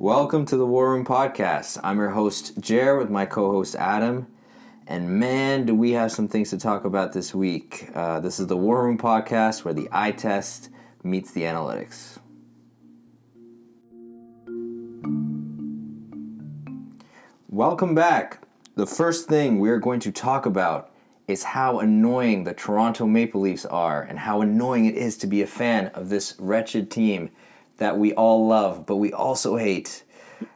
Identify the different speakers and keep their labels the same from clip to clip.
Speaker 1: Welcome to the War Room Podcast. I'm your host, Jer, with my co host, Adam. And man, do we have some things to talk about this week. Uh, this is the War Room Podcast where the eye test meets the analytics. Welcome back. The first thing we're going to talk about is how annoying the Toronto Maple Leafs are and how annoying it is to be a fan of this wretched team that we all love, but we also hate.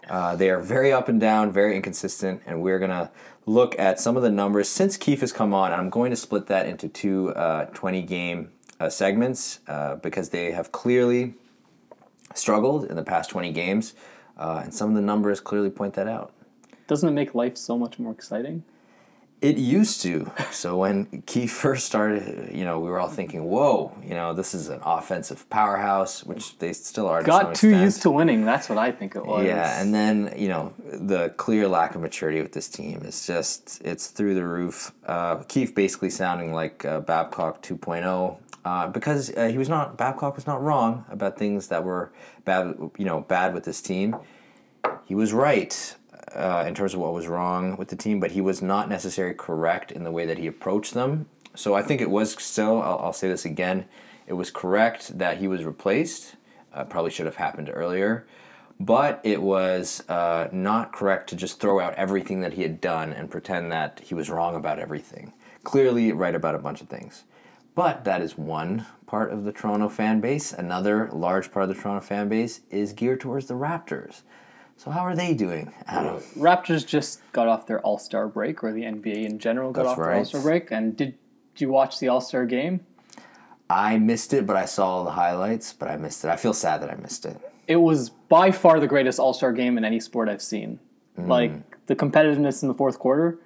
Speaker 1: Uh, they are very up and down, very inconsistent, and we're going to look at some of the numbers since Keefe has come on. I'm going to split that into two uh, 20 game uh, segments uh, because they have clearly struggled in the past 20 games, uh, and some of the numbers clearly point that out.
Speaker 2: Doesn't it make life so much more exciting?
Speaker 1: It used to. So when Keefe first started, you know, we were all thinking, "Whoa, you know, this is an offensive powerhouse," which they still are. To some
Speaker 2: Got too
Speaker 1: extent.
Speaker 2: used to winning. That's what I think it was.
Speaker 1: Yeah, and then you know the clear lack of maturity with this team is just it's through the roof. Uh, Keefe basically sounding like uh, Babcock 2.0 uh, because uh, he was not Babcock was not wrong about things that were bad you know bad with this team. He was right uh, in terms of what was wrong with the team, but he was not necessarily correct in the way that he approached them. So I think it was still. I'll, I'll say this again. It was correct that he was replaced. Uh, probably should have happened earlier but it was uh, not correct to just throw out everything that he had done and pretend that he was wrong about everything. Clearly, right about a bunch of things. But that is one part of the Toronto fan base. Another large part of the Toronto fan base is geared towards the Raptors. So, how are they doing, Adam?
Speaker 2: Raptors just got off their All Star break, or the NBA in general got
Speaker 1: That's
Speaker 2: off their. All Star break. And did, did you watch the All Star game?
Speaker 1: I missed it, but I saw all the highlights, but I missed it. I feel sad that I missed it.
Speaker 2: It was by far the greatest All Star game in any sport I've seen.
Speaker 1: Mm.
Speaker 2: Like the competitiveness in the fourth quarter.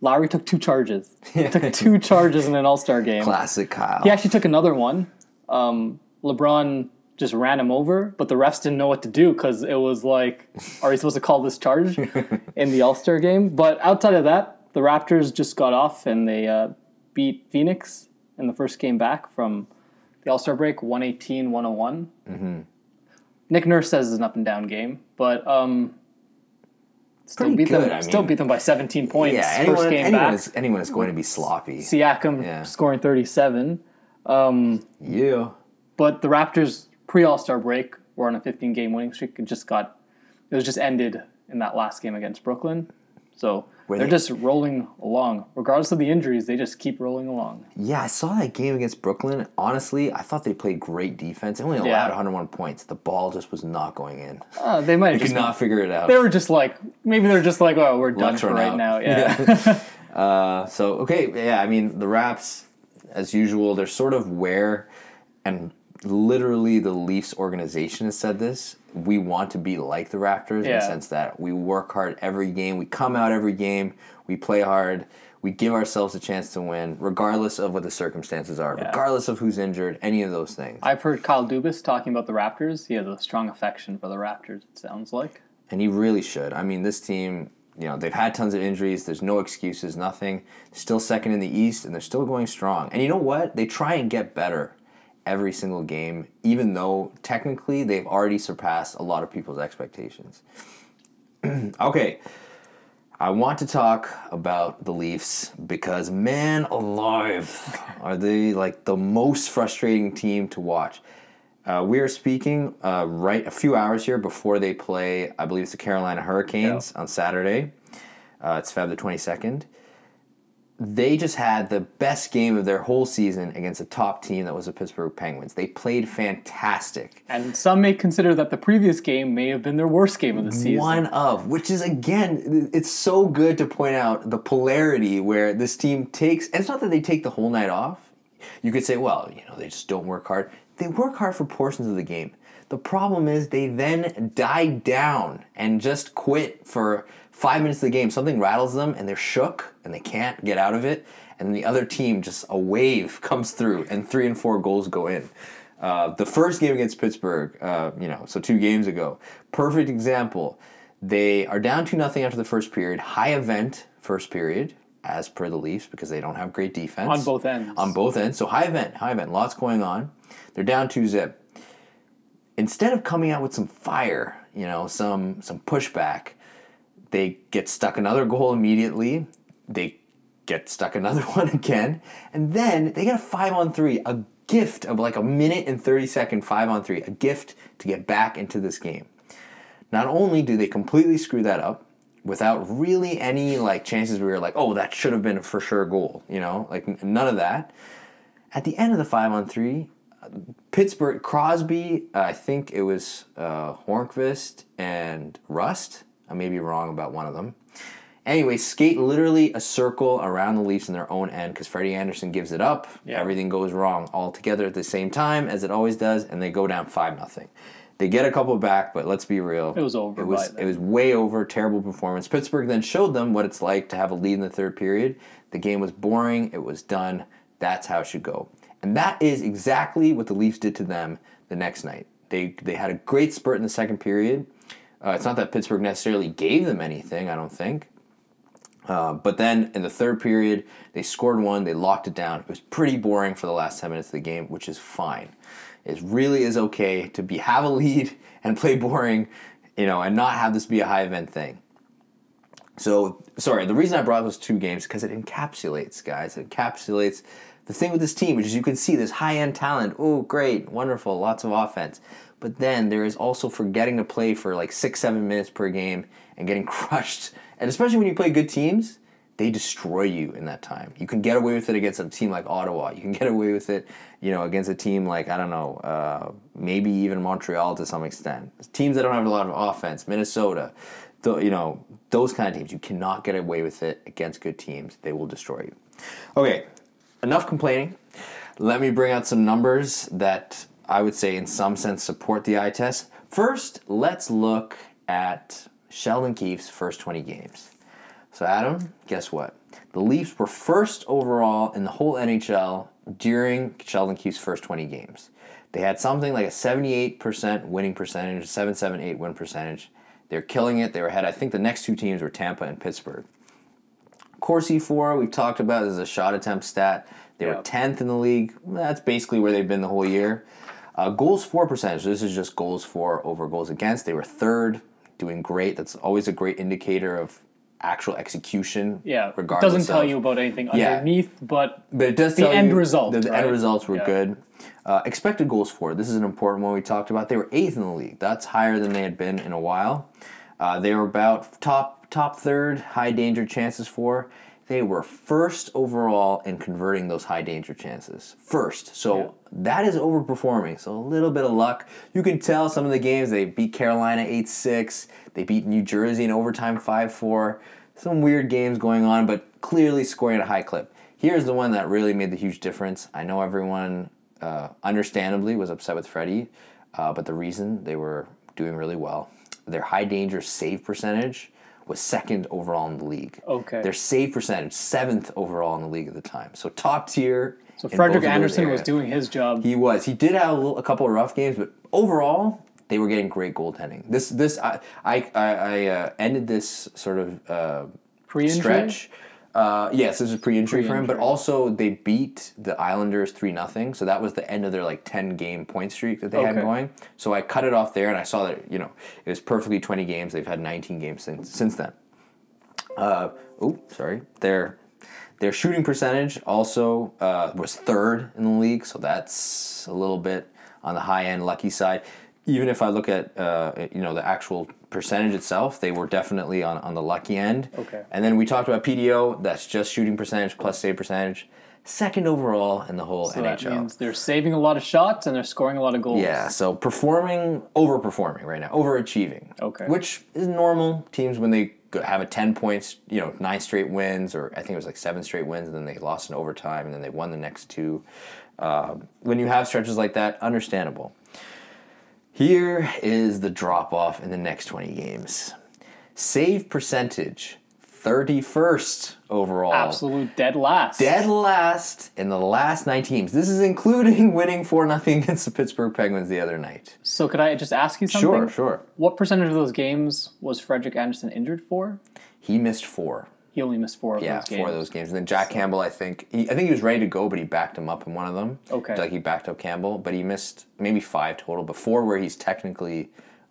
Speaker 2: Lowry took two charges. He took two charges in an All Star game.
Speaker 1: Classic Kyle.
Speaker 2: He actually took another one. Um, LeBron just ran him over, but the refs didn't know what to do because it was like, are you supposed to call this charge in the All Star game? But outside of that, the Raptors just got off and they uh, beat Phoenix in the first game back from the All Star break, 118 101.
Speaker 1: Mm-hmm.
Speaker 2: Nick Nurse says it's an up and down game, but um, still
Speaker 1: Pretty
Speaker 2: beat them.
Speaker 1: good, I
Speaker 2: still
Speaker 1: mean-
Speaker 2: beat them by 17 points.
Speaker 1: yeah,
Speaker 2: first game
Speaker 1: anyone,
Speaker 2: back.
Speaker 1: is, anyone is going to be sloppy.
Speaker 2: Siakam
Speaker 1: Yeah.
Speaker 2: scoring 37. Um,
Speaker 1: Yeah.
Speaker 2: but the Raptors pre All Star break were on a 15 game winning streak. It just got it was just ended in that last game against Brooklyn. So
Speaker 1: Were
Speaker 2: they're
Speaker 1: they-
Speaker 2: just rolling along, regardless of the injuries. They just keep rolling along.
Speaker 1: Yeah, I saw that game against Brooklyn. Honestly, I thought they played great defense. They only allowed
Speaker 2: Yeah.
Speaker 1: 101 points. The ball just was not going in.
Speaker 2: Uh, they might have
Speaker 1: Could
Speaker 2: just
Speaker 1: not figure it out.
Speaker 2: they were just like maybe they're just like oh we're done
Speaker 1: Let's
Speaker 2: for
Speaker 1: run
Speaker 2: right
Speaker 1: out.
Speaker 2: now. Yeah.
Speaker 1: Uh, so okay, yeah, I mean the Raps, as usual, they're sort of where, and literally the Leafs organization has said this. We want to be like the Raptors in the sense that we work hard every game, we come out every game, we play hard, we give ourselves a chance to win, regardless of what the circumstances are,
Speaker 2: Yeah.
Speaker 1: regardless of who's injured, any of those things.
Speaker 2: I've heard Kyle Dubas talking about the Raptors. He has a strong affection for the Raptors. It sounds like.
Speaker 1: and he really should. I mean, this team, you know, they've had tons of injuries. There's no excuses, nothing. Still second in the East, and they're still going strong. And you know what? They try and get better every single game, even though technically they've already surpassed a lot of people's expectations. okay. I want to talk about the Leafs because, man alive, are they like the most frustrating team to watch. Uh, we are speaking uh, right a few hours here before they play. I believe it's the Carolina Hurricanes on Saturday. Uh, it's Feb the twenty second. They just had the best game of their whole season against a top team that was the Pittsburgh Penguins. They played fantastic.
Speaker 2: And some may consider that the previous game may have been their worst game of the season.
Speaker 1: One of, which is again, it's so good to point out the polarity where this team takes, and it's not that they take the whole night off. You could say, well, you know, they just don't work hard. They work hard for portions of the game. The problem is they then die down and just quit for five minutes of the game. Something rattles them and they're shook and they can't get out of it. And the other team just a wave comes through and three and four goals go in. Uh, the first game against Pittsburgh, uh, you know, so two games ago, perfect example. They are down to nothing after the first period. High event first period, as per the Leafs, because they don't have great defense
Speaker 2: On both ends.
Speaker 1: On both ends, so high event, high event, lots going on. They're down two zip. Instead of coming out with some fire you know, some some pushback. They get stuck another goal immediately. They get stuck another one again, and then they get a five on three, a gift of like a minute and thirty second five on three, a gift to get back into this game. Not only do they completely screw that up without really any like chances we were like, oh, that should have been a for sure goal, you know, like none of that. At the end of the five on three, Pittsburgh Crosby, I think it was uh, Hornqvist and Rust. I may be wrong about one of them. Anyway, skate literally a circle around the Leafs in their own end because Freddie Andersen gives it up.
Speaker 2: Yeah.
Speaker 1: Everything goes wrong all together at the same time as it always does, and they go down five nothing. They get a couple back, but let's be real.
Speaker 2: It was over
Speaker 1: It was it was way over. Terrible performance. Pittsburgh then showed them what it's like to have a lead in the third period. The game was boring. It was done. That's how it should go. And that is exactly what the Leafs did to them the next night. They they had a great spurt in the second period. Uh, it's not that Pittsburgh necessarily gave them anything. I don't think. Uh, but then in the third period, they scored one. They locked it down. It was pretty boring for the last ten minutes of the game, which is fine. It really is okay to be have a lead and play boring, you know, and not have this be a high event thing. So sorry, the reason I brought those two games because it encapsulates, guys. It encapsulates the thing with this team, which is you can see this high end talent. Oh, great, wonderful, lots of offense. But then there is also forgetting to play for like six, seven minutes per game and getting crushed. And especially when you play good teams, they destroy you in that time. You can get away with it against a team like Ottawa. You can get away with it, you know, against a team like I don't know, uh, maybe even Montreal to some extent. Teams that don't have a lot of offense, Minnesota, you know, those kind of teams. You cannot get away with it against good teams. They will destroy you. Okay, enough complaining. Let me bring out some numbers that I would say, in some sense, support the eye test. First, let's look at Sheldon Keefe's first 20 games. So, Adam, guess what? The Leafs were first overall in the whole NHL during Sheldon Keefe's first 20 games. They had something like a 78% winning percentage, 778 win percentage. They're killing it. They were ahead. I think the next two teams were Tampa and Pittsburgh. Corsi For, we've talked about is a shot attempt stat. They were 10th in the league. That's basically where they've been the whole year. Uh, goals for percentage. This is just goals for over goals against. They were third, doing great. That's always a great indicator of actual execution.
Speaker 2: Yeah, it
Speaker 1: regardless
Speaker 2: doesn't tell
Speaker 1: of-
Speaker 2: you about anything
Speaker 1: Yeah.
Speaker 2: underneath, but
Speaker 1: but it does
Speaker 2: The
Speaker 1: tell
Speaker 2: end
Speaker 1: you
Speaker 2: result,
Speaker 1: that the
Speaker 2: right?
Speaker 1: end results were
Speaker 2: Yeah.
Speaker 1: good. Uh, expected goals for this is an important one we talked about. They were eighth in the league. That's higher than they had been in a while. Uh, they were about top top third high danger chances for. They were first overall in converting those high danger chances. First, so
Speaker 2: Yeah.
Speaker 1: that is overperforming. So a little bit of luck. You can tell some of the games they beat Carolina eight six. They beat New Jersey in overtime five four. Some weird games going on, but clearly scoring at a high clip. Here's the one that really made the huge difference. I know everyone, uh, understandably, was upset with Freddie, uh, but the reason they were doing really well, their high danger save percentage was second overall in the league.
Speaker 2: Okay.
Speaker 1: Their save percentage, seventh overall in the league at the time. So top tier.
Speaker 2: so Frederik
Speaker 1: both of those
Speaker 2: Andersen was doing his job.
Speaker 1: He was. He did have a, little, a couple of rough games, but overall, they were getting great goaltending. This, this, I, I, I, uh, ended this sort of uh, stretch. Uh, yes, this is pre-injury, for him, but also they beat the Islanders three 0 so that was the end of their like ten game point streak that they had going. So I cut it off there, and I saw that you know it was perfectly twenty games. They've had nineteen games since since then. Uh, oh, sorry. Their their shooting percentage also uh, was third in the league, so that's a little bit on the high end, lucky side. Even if I look at uh, you know the actual percentage itself, they were definitely on, on the lucky end.
Speaker 2: Okay.
Speaker 1: And then we talked about PDO. That's just shooting percentage plus save percentage. Second overall in the whole
Speaker 2: So that
Speaker 1: NHL.
Speaker 2: means they're saving a lot of shots and they're scoring a lot of goals.
Speaker 1: Yeah, so performing, overperforming right now, overachieving.
Speaker 2: Okay.
Speaker 1: Which is normal. Teams when they have a ten points, you know, nine straight wins, or I think it was like seven straight wins, and then they lost in overtime, and then they won the next two. Uh, when you have stretches like that, understandable. Here is the drop off in the next twenty games. Save percentage, thirty first overall.
Speaker 2: Absolute dead last.
Speaker 1: Dead last in the last nine teams. This is including winning 4 0 against the Pittsburgh Penguins the other night.
Speaker 2: So could I just ask you something?
Speaker 1: Sure, sure.
Speaker 2: What percentage of those games was Frederik Andersen injured for?
Speaker 1: He missed four.
Speaker 2: He only missed four of
Speaker 1: Yeah,
Speaker 2: those games.
Speaker 1: Yeah, four of those games. And then Jack Campbell, I think, he, I think he was ready to go, but he backed him up in one of them.
Speaker 2: Okay.
Speaker 1: Like he backed up Campbell, but he missed maybe five total, but four where he's technically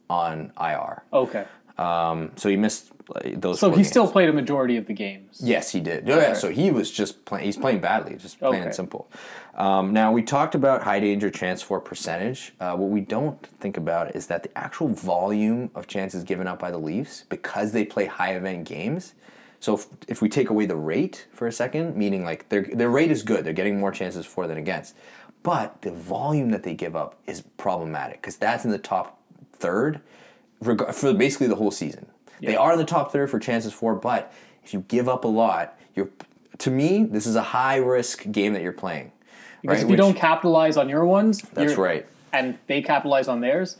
Speaker 1: on IR.
Speaker 2: Okay.
Speaker 1: Um, so he missed those.
Speaker 2: So he
Speaker 1: games.
Speaker 2: still played a majority of the games.
Speaker 1: Yes, he did. Yeah, yeah, so he was just playing. He's playing badly, just plain
Speaker 2: Okay.
Speaker 1: and simple. Um, now we talked about high danger chance for percentage. Uh, what we don't think about is that the actual volume of chances given up by the Leafs because they play high event games. So if, if we take away the rate for a second, meaning like their their rate is good, they're getting more chances for than against, but the volume that they give up is problematic because that's in the top third reg- for basically the whole season. They are in the top third for chances for, but if you give up a lot, you're to me this is a high risk game that you're playing.
Speaker 2: Because
Speaker 1: right?
Speaker 2: if you
Speaker 1: Which-
Speaker 2: don't capitalize on your ones,
Speaker 1: that's right.
Speaker 2: and they capitalize on theirs,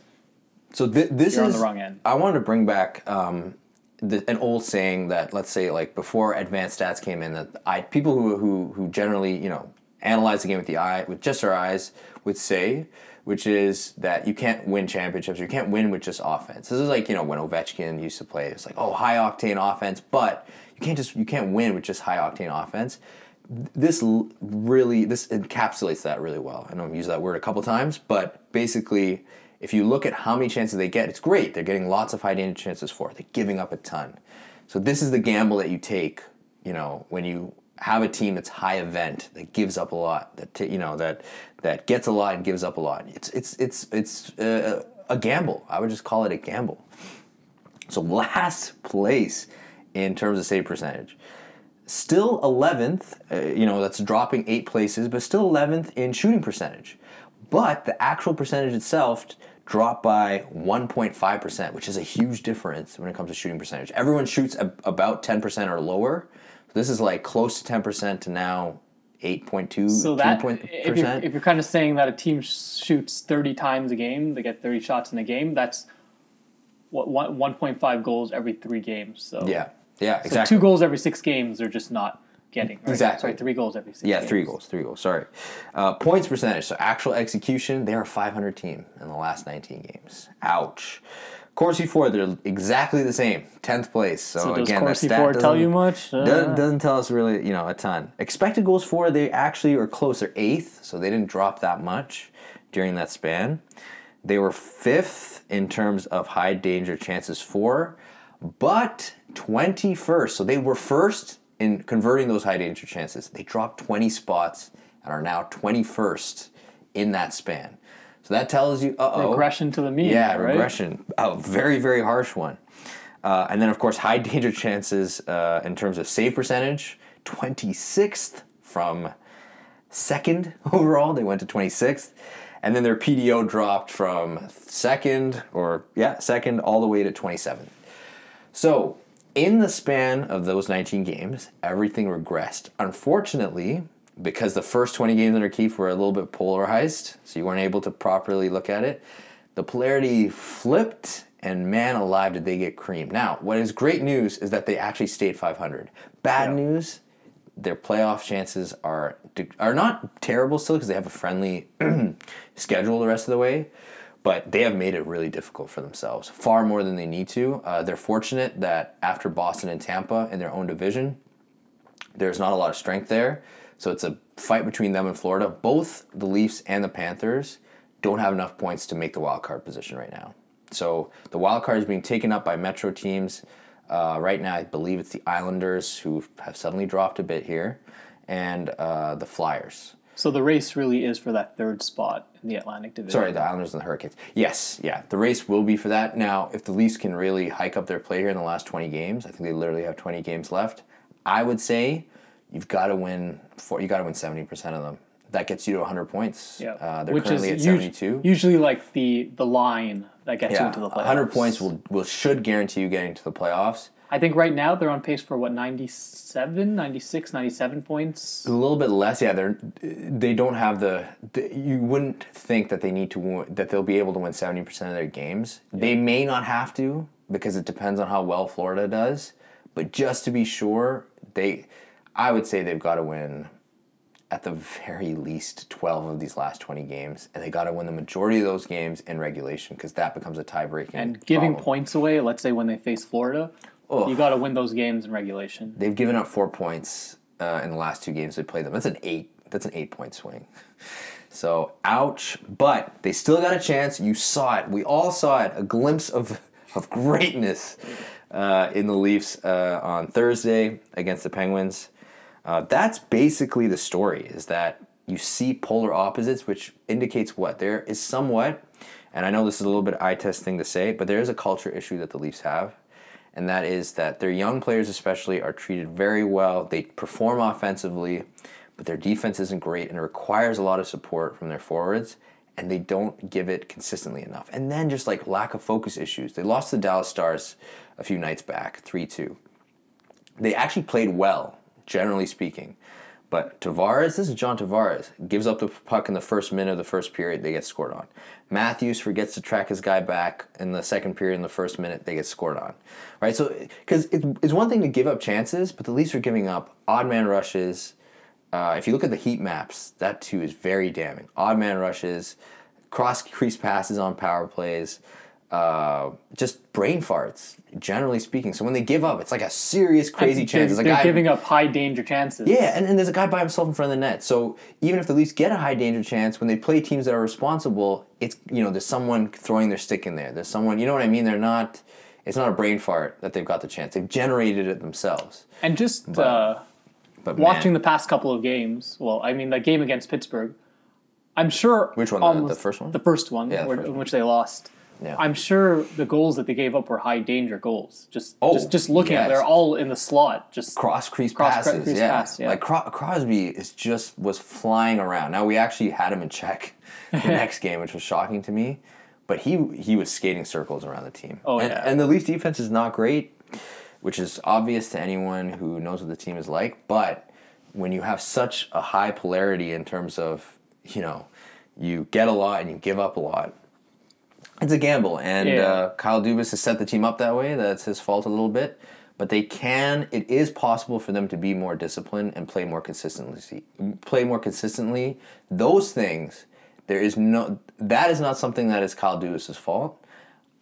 Speaker 1: So th- this
Speaker 2: You're on
Speaker 1: is
Speaker 2: the wrong end.
Speaker 1: I wanted to bring back um, the, an old saying that let's say like before advanced stats came in that I people who who who generally you know analyze the game with the eye with just their eyes would say, which is that you can't win championships. You can't win with just offense. This is like you know when Ovechkin used to play. It's like oh high octane offense, but you can't just you can't win with just high octane offense. This really this encapsulates that really well. I know I've used that word a couple times, but basically if you look at how many chances they get, it's great. They're getting lots of high danger chances for. it. They're giving up a ton. So this is the gamble that you take, you know, when you have a team that's high event that gives up a lot, that t- you know that that gets a lot and gives up a lot. It's it's it's it's uh, a gamble. I would just call it a gamble. So last place in terms of save percentage. Still 11th, uh, you know, that's dropping eight places, but still 11th in shooting percentage. But the actual percentage itself dropped by 1.5%, which is a huge difference when it comes to shooting percentage. Everyone shoots ab- about 10% or lower. This is like close to 10% to now 8.2
Speaker 2: so that if you're, if you're kind of saying that a team shoots 30 times a game, they get 30 shots in a game, that's what one, 1.5 goals every three games. So
Speaker 1: Yeah, yeah,
Speaker 2: so
Speaker 1: exactly.
Speaker 2: two goals every six games, they're just not getting. Right?
Speaker 1: Exactly.
Speaker 2: Sorry, three goals every six.
Speaker 1: Yeah,
Speaker 2: games.
Speaker 1: three goals, three goals. Sorry. Uh, points percentage. So actual execution, they are 500 team in the last 19 games. Ouch. Corsi For, they're exactly the same, 10th place. So,
Speaker 2: So does
Speaker 1: again, that
Speaker 2: Corsi
Speaker 1: stat
Speaker 2: four tell you much? Uh,
Speaker 1: doesn't, doesn't tell us really, you know, a ton. Expected goals for, they actually are close. They're eighth, so they didn't drop that much during that span. They were fifth in terms of high danger chances for, but 21st. So they were first in converting those high danger chances. They dropped 20 spots and are now 21st in that span. So that tells you, uh oh.
Speaker 2: regression to the mean.
Speaker 1: Yeah,
Speaker 2: right?
Speaker 1: regression. A very, very harsh one. Uh, and then, of course, high danger chances uh, in terms of save percentage, 26th from second overall. They went to 26th. And then their PDO dropped from second, or yeah, second, all the way to 27th. So, in the span of those 19 games, everything regressed. Unfortunately, because the first 20 games under Keefe were a little bit polarized, so you weren't able to properly look at it, the polarity flipped, and man alive, did they get creamed. Now, what is great news is that they actually stayed 500. Bad
Speaker 2: Yeah.
Speaker 1: news, their playoff chances are are not terrible still because they have a friendly schedule the rest of the way, but they have made it really difficult for themselves, far more than they need to. Uh, they're fortunate that after Boston and Tampa in their own division, there's not a lot of strength there. So it's a fight between them and Florida. Both the Leafs and the Panthers don't have enough points to make the wild card position right now. So the wild card is being taken up by Metro teams. Uh, right now, I believe it's the Islanders who have suddenly dropped a bit here, and uh, the Flyers.
Speaker 2: So the race really is for that third spot in the Atlantic Division.
Speaker 1: Sorry, the Islanders and the Hurricanes. Yes, yeah, the race will be for that. Now, if the Leafs can really hike up their play here in the last 20 games, I think they literally have 20 games left. I would say you've got to win. Four, you got to win 70 percent of them. That gets you to 100 points.
Speaker 2: Yeah,
Speaker 1: uh, they're
Speaker 2: which
Speaker 1: currently at 72.
Speaker 2: usually like the the line that gets you into the playoffs.
Speaker 1: 100 points will will should guarantee you getting to the playoffs.
Speaker 2: I think right now they're on pace for what 97, 96, 97 points.
Speaker 1: A little bit less, yeah. They're they don't have the, the you wouldn't think that they need to win, that they'll be able to win seventy percent of their games. They may not have to because it depends on how well Florida does. But just to be sure, they, I would say they've got to win at the very least 12 of these last 20 games and they got to win the majority of those games in regulation because that becomes a tie-breaking
Speaker 2: And giving
Speaker 1: problem.
Speaker 2: points away, let's say when they face Florida,
Speaker 1: Ugh.
Speaker 2: you got to win those games in regulation.
Speaker 1: They've given up four points uh, in the last two games they played them. That's an eight. That's an eight point swing. So, ouch. But they still got a chance. You saw it. We all saw it. A glimpse of, of greatness uh, in the Leafs uh, on Thursday against the Penguins. Uh, that's basically the story is that you see polar opposites, which indicates what? There is somewhat, and I know this is a little bit eye test thing to say, but there is a culture issue that the Leafs have. And that is that their young players, especially, are treated very well. They perform offensively, but their defense isn't great and it requires a lot of support from their forwards and they don't give it consistently enough. And then just like lack of focus issues. They lost to the Dallas Stars a few nights back, 3 2. They actually played well, generally speaking. But Tavares, this is John Tavares, gives up the puck in the first minute of the first period, they get scored on. Matthews forgets to track his guy back in the second period in the first minute, they get scored on. Right? So, because it's one thing to give up chances, but the Leafs are giving up odd man rushes. Uh, if you look at the heat maps, that too is very damning. Odd man rushes, cross crease passes on power plays uh, just brain farts, generally speaking. So when they give up, it's like a serious, crazy chance.
Speaker 2: They're, they're giving up high danger chances.
Speaker 1: Yeah, and, and there's a guy by himself in front of the net. So even if the Leafs get a high danger chance, when they play teams that are responsible, it's you know there's someone throwing their stick in there. There's someone, you know what I mean? They're not. It's not a brain fart that they've got the chance. They've generated it themselves.
Speaker 2: And just but, uh, but watching man. the past couple of games, well, I mean, the game against Pittsburgh, I'm sure.
Speaker 1: Which one? the, the, first one.
Speaker 2: The first one, yeah, where, first in which they lost. Yeah. I'm sure the goals that they gave up were high danger goals. Just oh, just, just looking yes. at they're all in the slot. Just
Speaker 1: cross crease passes. Crease yeah. Pass, yeah. Like Cro- Crosby is just was flying around. Now we actually had him in check the next game, which was shocking to me. But he he was skating circles around the team.
Speaker 2: Oh
Speaker 1: and,
Speaker 2: yeah.
Speaker 1: And the Leafs defense is not great, which is obvious to anyone who knows what the team is like. But when you have such a high polarity in terms of you know you get a lot and you give up a lot it's a gamble, and yeah. uh, Kyle Dubas has set the team up that way. That's his fault a little bit, but they can. It is possible for them to be more disciplined and play more consistently. Play more consistently. Those things, there is no. That is not something that is Kyle Dubas's fault.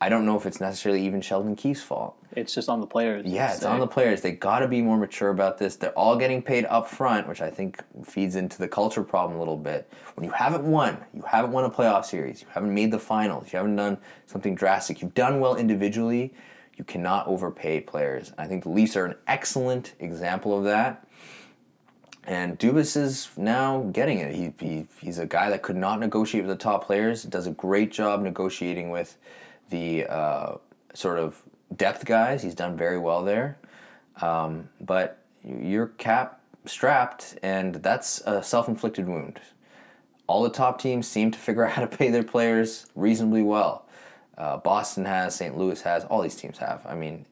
Speaker 1: I don't know if it's necessarily even Sheldon Keefe's fault.
Speaker 2: It's just on the players.
Speaker 1: Yeah, it's say. on the players. They got to be more mature about this. They're all getting paid up front, which I think feeds into the culture problem a little bit. When you haven't won, you haven't won a playoff series, you haven't made the finals, you haven't done something drastic, you've done well individually, you cannot overpay players. I think the Leafs are an excellent example of that. And Dubas is now getting it. He, he, he's a guy that could not negotiate with the top players, does a great job negotiating with the uh, sort of depth guys. He's done very well there. Um, but you're cap strapped, and that's a self inflicted wound. All the top teams seem to figure out how to pay their players reasonably well. Uh, Boston has, St. Louis has, all these teams have. I mean,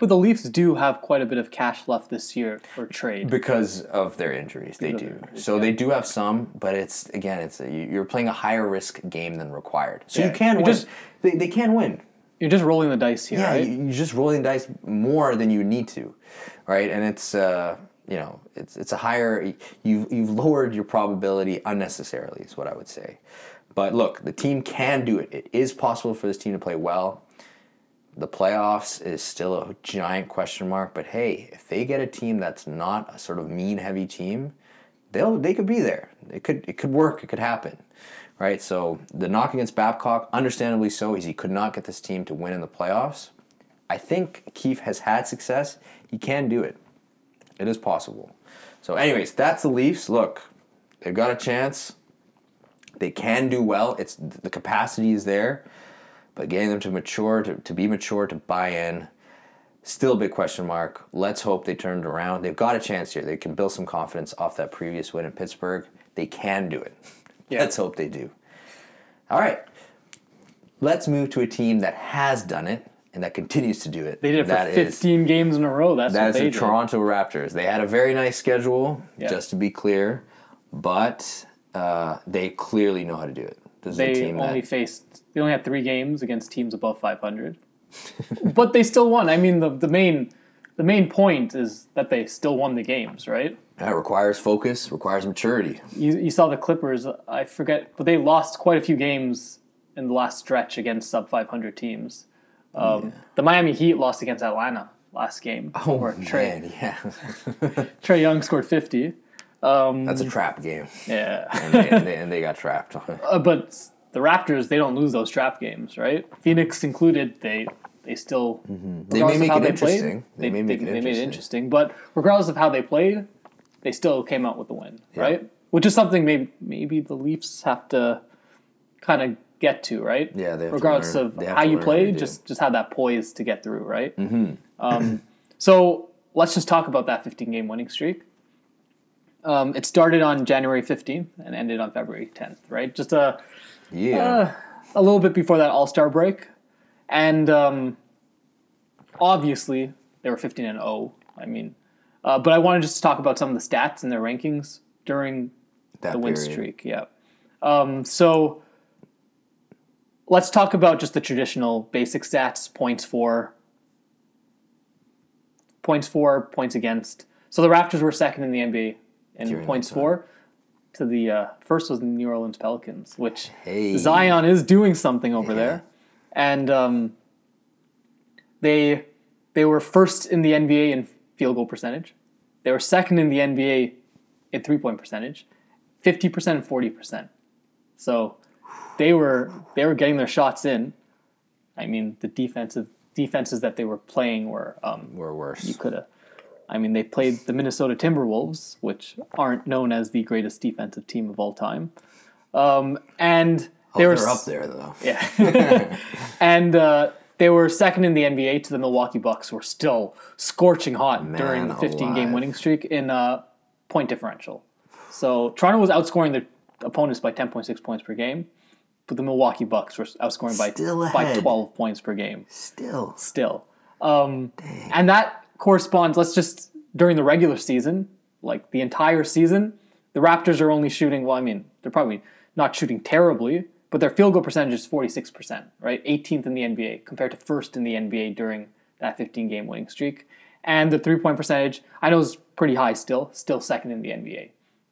Speaker 2: but the Leafs do have quite a bit of cash left this year for trade
Speaker 1: because of their injuries. They do. Injuries, so yeah. they do have some, but it's again, it's a, you're playing a higher risk game than required. So yeah. you can win. Just, they, they can win.
Speaker 2: You're just rolling the dice here. Yeah, right?
Speaker 1: you're just rolling the dice more than you need to, right? And it's uh, you know it's it's a higher you've you've lowered your probability unnecessarily is what I would say. But look, the team can do it. It is possible for this team to play well the playoffs is still a giant question mark. But hey, if they get a team that's not a sort of mean heavy team, they'll they could be there. It could it could work. It could happen, right? So the knock against Babcock, understandably so, is he could not get this team to win in the playoffs. I think Keefe has had success. He can do it. It is possible. So, anyways, that's the Leafs. Look, they've got a chance. They can do well. It's the capacity is there. But getting them to mature, to, to be mature, to buy in, still a big question mark. Let's hope they turn it around. They've got a chance here. They can build some confidence off that previous win in Pittsburgh. They can do it. Yeah. Let's hope they do. All right. Let's move to a team that has done it and that continues to do it.
Speaker 2: They did it for 15 is, games in a row. That's
Speaker 1: that
Speaker 2: is the
Speaker 1: did. Toronto Raptors. They had a very nice schedule, just to be clear, but uh, they clearly know how to do it.
Speaker 2: This they only that, faced they only had three games against teams above 500, but they still won. I mean, the the main the main point is that they still won the games, right?
Speaker 1: That requires focus, requires maturity.
Speaker 2: You, you saw the Clippers. I forget, but they lost quite a few games in the last stretch against sub 500 teams. Um, yeah. The Miami Heat lost against Atlanta last game.
Speaker 1: Oh man, Trae, yeah.
Speaker 2: Trae Young scored 50. Um,
Speaker 1: That's a trap game,
Speaker 2: yeah.
Speaker 1: and they, and they, and they got trapped.
Speaker 2: Uh, but the Raptors, they don't lose those trap games, right? Phoenix included, they they still
Speaker 1: They may make it
Speaker 2: they played,
Speaker 1: interesting. They may make it
Speaker 2: they made it
Speaker 1: interesting.
Speaker 2: interesting. But regardless of how they played, they still came out with the win,
Speaker 1: Yeah.
Speaker 2: right? Which is something maybe maybe the Leafs have to kind of get to, right?
Speaker 1: Yeah, they have to
Speaker 2: regardless of
Speaker 1: they
Speaker 2: how you play, just just have that poise to get through, right? Mm-hmm. Um, so let's just talk about that 15 game winning streak. Um, it started on January 15th and ended on February 10th, right? Just a
Speaker 1: Yeah,
Speaker 2: uh, a little bit before that All Star break, and um, obviously they were 15 and 0. I mean, uh, but I wanted just to talk about some of the stats and their rankings during
Speaker 1: that
Speaker 2: the win
Speaker 1: period.
Speaker 2: streak. Yeah. Um, so let's talk about just the traditional basic stats: points for, points for, points against. So the Raptors were second in the NBA in
Speaker 1: During
Speaker 2: points for. To the uh, first was the New Orleans Pelicans, which
Speaker 1: Hey.
Speaker 2: Zion is doing something over
Speaker 1: Yeah.
Speaker 2: there, and um, they they were first in the NBA in field goal percentage. They were second in the NBA in three point percentage, fifty percent and forty percent. So they were they were getting their shots in. I mean, the defensive defenses that they were playing were um,
Speaker 1: We're worse.
Speaker 2: you could have. I mean, they played the Minnesota Timberwolves, which aren't known as the greatest defensive team of all time, um, and they
Speaker 1: oh,
Speaker 2: were
Speaker 1: they're up there though.
Speaker 2: yeah. and uh, they were second in the NBA to the Milwaukee Bucks, who were still scorching hot during the
Speaker 1: Man
Speaker 2: 15 game winning streak in uh, point differential. So Toronto was outscoring their opponents by 10.6 points per game, but the Milwaukee Bucks were outscoring by, by 12 points per game
Speaker 1: Still,
Speaker 2: still. Um, and that corresponds, let's just, during the regular season, like the entire season, the Raptors are only shooting, well, I mean, they're probably not shooting terribly, but their field goal percentage is 46%, right? 18th in the NBA compared to first in the NBA during that 15 game winning streak. And the three point percentage, I know is pretty high still, still second in the NBA.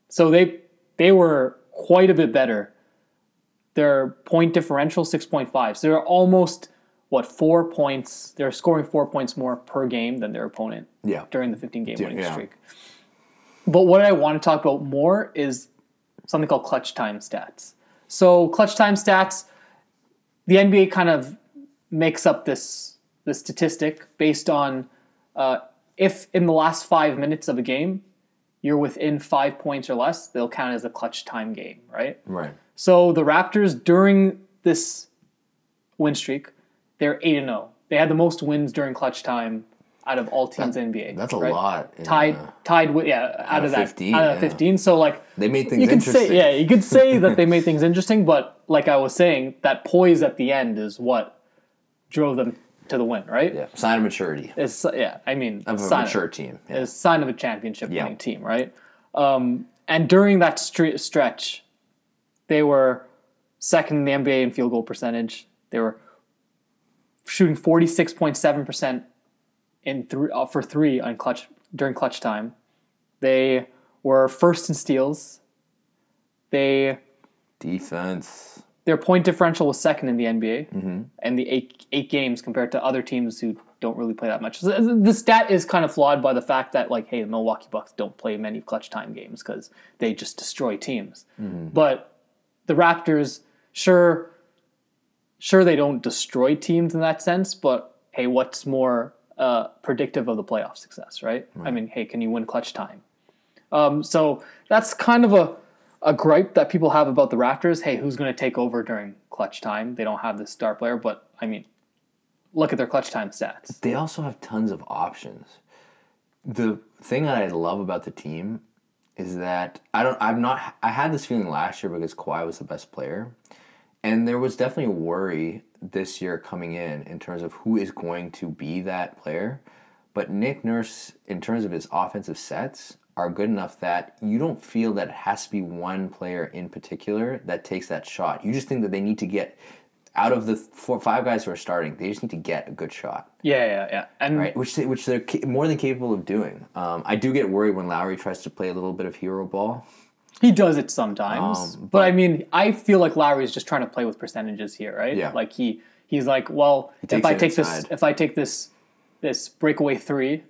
Speaker 2: So they they were quite a bit better. Their point differential 6.5. So they're almost what four points? They're scoring four points more per game than their opponent
Speaker 1: yeah.
Speaker 2: during the 15 game winning
Speaker 1: yeah.
Speaker 2: streak. But what I want to talk about more is something called clutch time stats. So clutch time stats, the NBA kind of makes up this this statistic based on uh, if in the last five minutes of a game you're within five points or less, they'll count as a clutch time game, right?
Speaker 1: Right.
Speaker 2: So the Raptors during this win streak, they're eight and zero. They had the most wins during clutch time out of all teams in NBA.
Speaker 1: That's a
Speaker 2: right?
Speaker 1: lot.
Speaker 2: Tied,
Speaker 1: uh,
Speaker 2: tied with yeah, out,
Speaker 1: of
Speaker 2: of that,
Speaker 1: 15,
Speaker 2: out of
Speaker 1: yeah.
Speaker 2: fifteen. So like
Speaker 1: they made things
Speaker 2: you could
Speaker 1: interesting.
Speaker 2: say, yeah, you could say that they made things interesting, but like I was saying, that poise at the end is what drove them to the win, right?
Speaker 1: Yeah. Sign of maturity
Speaker 2: It's yeah, I mean,
Speaker 1: of a
Speaker 2: sign-
Speaker 1: mature team. Yeah.
Speaker 2: a sign of a championship
Speaker 1: Yeah.
Speaker 2: winning team, right? Um, and during that stre- stretch, they were second in the NBA in field goal percentage. They were shooting forty six point seven percent in three uh, for three on clutch during clutch time. They were first in steals. They
Speaker 1: Defense.
Speaker 2: their point differential was second in the NBA
Speaker 1: Mm-hmm.
Speaker 2: and the eight eight games compared to other teams who don't really play that much. So the stat is kind of flawed by the fact that like, hey, the Milwaukee Bucks don't play many clutch time games because they just destroy teams.
Speaker 1: Mm-hmm.
Speaker 2: But the Raptors, sure, sure they don't destroy teams in that sense, but hey, what's more uh, predictive of the playoff success, right? I mean, hey, can you win clutch time? Um, so that's kind of a a gripe that people have about the Raptors. Hey, who's going to take over during clutch time? They don't have this star player, but I mean, look at their clutch time stats.
Speaker 1: They also have tons of options. The thing that I love about the team is that I don't. I'm not. I had this feeling last year because Kawhi was the best player, and there was definitely a worry this year coming in in terms of who is going to be that player. But Nick Nurse, in terms of his offensive sets, are good enough that you don't feel that it has to be one player in particular that takes that shot. You just think that they need to get out of the four, five guys who are starting. They just need to get a good shot
Speaker 2: Yeah, yeah, yeah. And
Speaker 1: right? Which they, which they're ca- more than capable of doing. Um, I do get worried when Lowry tries to play a little bit of hero ball.
Speaker 2: He does it sometimes.
Speaker 1: Um,
Speaker 2: but, I mean, I feel like Lowry's just trying to play with percentages here, right?
Speaker 1: Yeah.
Speaker 2: Like he he's like, well, if I take this if I take this this breakaway three,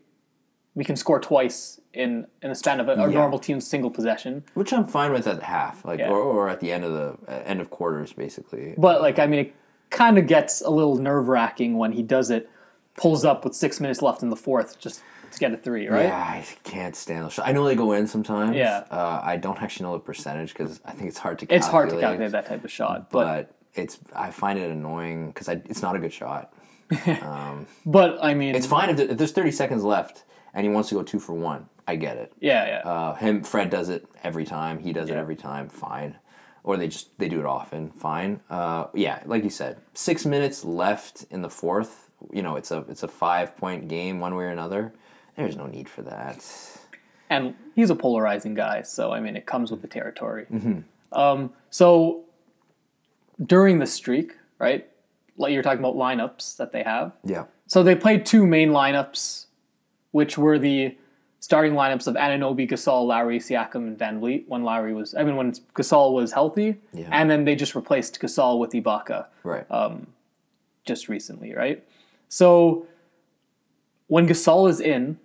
Speaker 2: we can score twice in in the span of a, a
Speaker 1: Yeah.
Speaker 2: normal team's single possession.
Speaker 1: Which I'm fine with at half, like
Speaker 2: Yeah.
Speaker 1: or, or at the end of the uh, end of quarters, basically.
Speaker 2: But like I mean, it kind of gets a little nerve wracking when he does it, pulls up with six minutes left in the fourth just to get a three, right?
Speaker 1: Yeah, I can't stand those. I know they go in sometimes.
Speaker 2: Yeah.
Speaker 1: Uh, I don't actually know the percentage because I think it's hard to. Calculate,
Speaker 2: It's hard to calculate that type of shot, but
Speaker 1: but it's I find it annoying because it's not a good shot.
Speaker 2: but I mean,
Speaker 1: It's fine if, if there's 30 seconds left and he wants to go two for one. I get it.
Speaker 2: yeah, yeah.
Speaker 1: Uh, him, Fred does it every time. He does it every time. Fine. Or they just they do it often. Fine. Uh, yeah, like you said, six minutes left in the fourth. You know, it's a it's a five point game one way or another. There's no need for that.
Speaker 2: and he's a polarizing guy, so I mean, it comes with the territory. Um, so during the streak, right? Like you're talking about lineups that they have.
Speaker 1: Yeah.
Speaker 2: So they played two main lineups, which were the starting lineups of Anunoby, Gasol, Lowry, Siakam, and VanVleet when Lowry was, I mean, when Gasol was healthy,
Speaker 1: Yeah.
Speaker 2: and then they just replaced Gasol with Ibaka
Speaker 1: Right.
Speaker 2: Um, just recently, right? So when Gasol is in,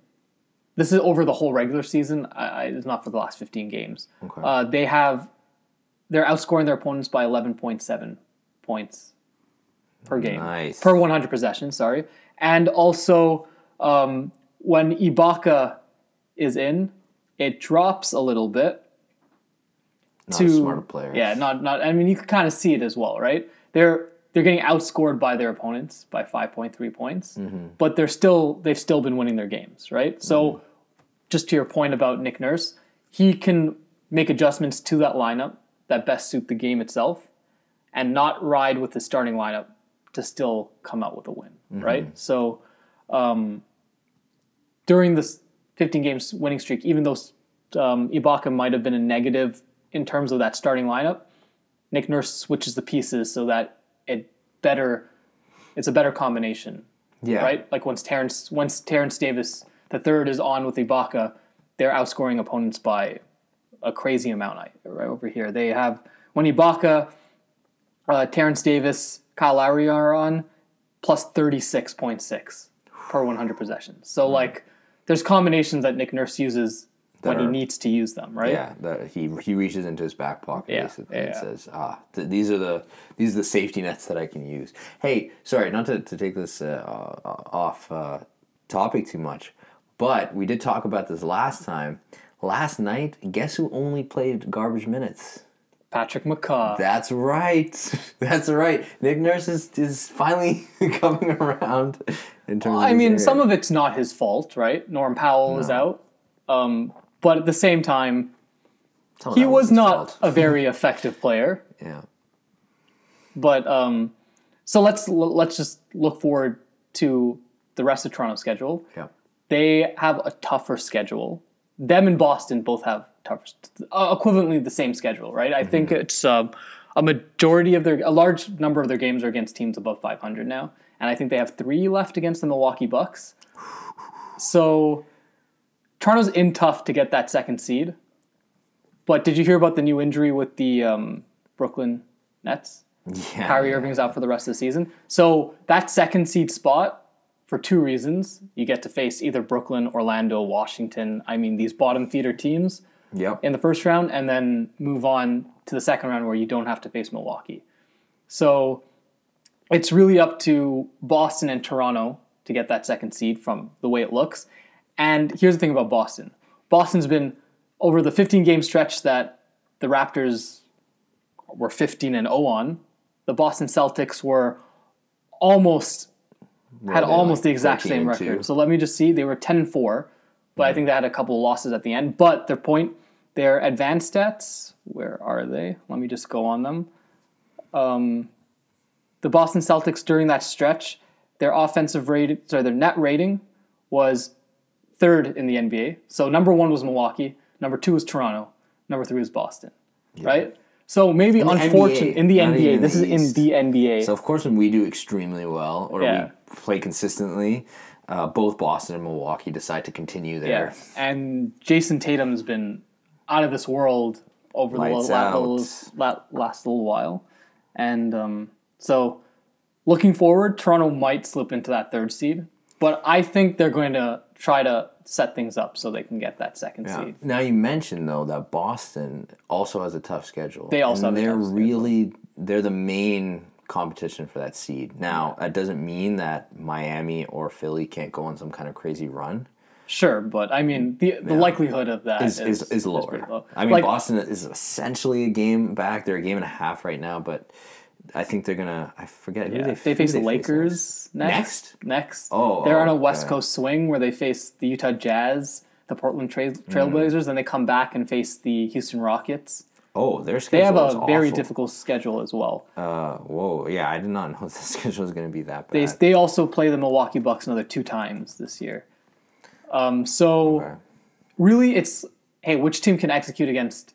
Speaker 2: this is over the whole regular season. I, I, it's not for the last 15 games.
Speaker 1: Okay.
Speaker 2: Uh, they have they're outscoring their opponents by 11.7 points per game
Speaker 1: Nice.
Speaker 2: per 100 possessions. Sorry, and also um, when Ibaka is in, it drops a little bit
Speaker 1: not
Speaker 2: to
Speaker 1: a smart player.
Speaker 2: Yeah, not not. I mean, you can kind of see it as well, right? They're they're getting outscored by their opponents by five point three points,
Speaker 1: Mm-hmm.
Speaker 2: but they're still they've still been winning their games, right? So,
Speaker 1: Mm-hmm.
Speaker 2: just to your point about Nick Nurse, he can make adjustments to that lineup that best suit the game itself, and not ride with the starting lineup to still come out with a win,
Speaker 1: Mm-hmm.
Speaker 2: right? So, um, during this 15 games winning streak, even though um, Ibaka might have been a negative in terms of that starting lineup, Nick Nurse switches the pieces so that better, it's a better combination,
Speaker 1: Yeah.
Speaker 2: right? Like once Terrence, once Terrence Davis the third is on with Ibaka, they're outscoring opponents by a crazy amount. I- Right over here, they have when Ibaka, uh, Terrence Davis, Kyle Lowry are on plus thirty six point six per one hundred possessions. So like, there's combinations that Nick Nurse uses when he needs to use them, right?
Speaker 1: Yeah, that he he reaches into his back pocket
Speaker 2: Yeah,
Speaker 1: basically and
Speaker 2: yeah.
Speaker 1: says, "Ah, th- these are the these are the safety nets that I can use." Hey, sorry, not to, to take this uh, uh, off uh, topic too much, but we did talk about this last time. Last night, guess who only played garbage minutes?
Speaker 2: Patrick McCaw.
Speaker 1: That's right. That's right. Nick Nurse is, is finally coming around in terms. of
Speaker 2: I mean,
Speaker 1: area.
Speaker 2: some of it's not his fault, right? Norm Powell is out, um, but at the same time,
Speaker 1: Some of
Speaker 2: he was not
Speaker 1: fault.
Speaker 2: a very effective player.
Speaker 1: Yeah.
Speaker 2: But um, so let's let's just look forward to the rest of Toronto's schedule.
Speaker 1: Yeah.
Speaker 2: They have a tougher schedule. Them and Boston both have tougher, uh, equivalently the same schedule, right? I think it's uh, a majority of their, a large number of their games are against teams above 500 now, and I think they have three left against the Milwaukee Bucks. So Toronto's in tough to get that second seed. But did you hear about the new injury with the um, Brooklyn Nets?
Speaker 1: Yeah.
Speaker 2: Kyrie Irving's out for the rest of the season. So that second seed spot, for two reasons, you get to face either Brooklyn, Orlando, Washington. I mean, these bottom feeder teams
Speaker 1: Yep.
Speaker 2: in the first round, and then move on to the second round where you don't have to face Milwaukee. So it's really up to Boston and Toronto to get that second seed from the way it looks. And here's the thing about Boston Boston's been over the 15 game stretch that the Raptors were 15 and 0 on, the Boston Celtics were almost had almost
Speaker 1: like,
Speaker 2: the exact same
Speaker 1: and two?
Speaker 2: record. So let me just see. They were 10 and 4, but I think they had a couple of losses at the end. But their point, their advanced stats, where are they? Let me just go on them. Um, the Boston Celtics during that stretch, their offensive rating, sorry, their net rating was third in the NBA. So number one was Milwaukee, number two was Toronto, number three was Boston, right? So maybe
Speaker 1: the
Speaker 2: unfortunate
Speaker 1: NBA,
Speaker 2: in the NBA.
Speaker 1: in
Speaker 2: This
Speaker 1: the
Speaker 2: is in the NBA.
Speaker 1: So of course, when we do extremely well or
Speaker 2: Yeah.
Speaker 1: we play consistently, uh, both Boston and Milwaukee decide to continue there.
Speaker 2: Yeah, and Jayson Tatum's been out of this world over
Speaker 1: Lights
Speaker 2: the la- last, last little while, and um, so looking forward, Toronto might slip into that third seed. But I think they're going to try to set things up so they can get that second
Speaker 1: Yeah.
Speaker 2: seed.
Speaker 1: Now you mentioned though that Boston also has a tough schedule.
Speaker 2: They also
Speaker 1: and
Speaker 2: have a
Speaker 1: they're
Speaker 2: tough schedule.
Speaker 1: really they're the main competition for that seed. Now that doesn't mean that Miami or Philly can't go on some kind of crazy run.
Speaker 2: Sure, but I mean the the likelihood of that
Speaker 1: Is
Speaker 2: is
Speaker 1: is, is lower.
Speaker 2: pretty low.
Speaker 1: I mean
Speaker 2: Like,
Speaker 1: Boston is essentially a game back. They're a game and a half right now, but I think they're gonna. I forget who
Speaker 2: yeah,
Speaker 1: they,
Speaker 2: they
Speaker 1: who
Speaker 2: face the
Speaker 1: next.
Speaker 2: Lakers next. Next,
Speaker 1: Oh,
Speaker 2: they're on a
Speaker 1: okay.
Speaker 2: West Coast swing where they face the Utah Jazz, the Portland Trail,
Speaker 1: Mm.
Speaker 2: Trailblazers, then they come back and face the Houston Rockets.
Speaker 1: Oh, their schedule.
Speaker 2: They
Speaker 1: have
Speaker 2: a very
Speaker 1: awful.
Speaker 2: difficult schedule as well.
Speaker 1: Uh, whoa, yeah, I did not know the schedule was gonna be that
Speaker 2: They
Speaker 1: bad.
Speaker 2: they also play the Milwaukee Bucks another two times this year. Um, so
Speaker 1: Okay.
Speaker 2: really, it's hey, which team can execute against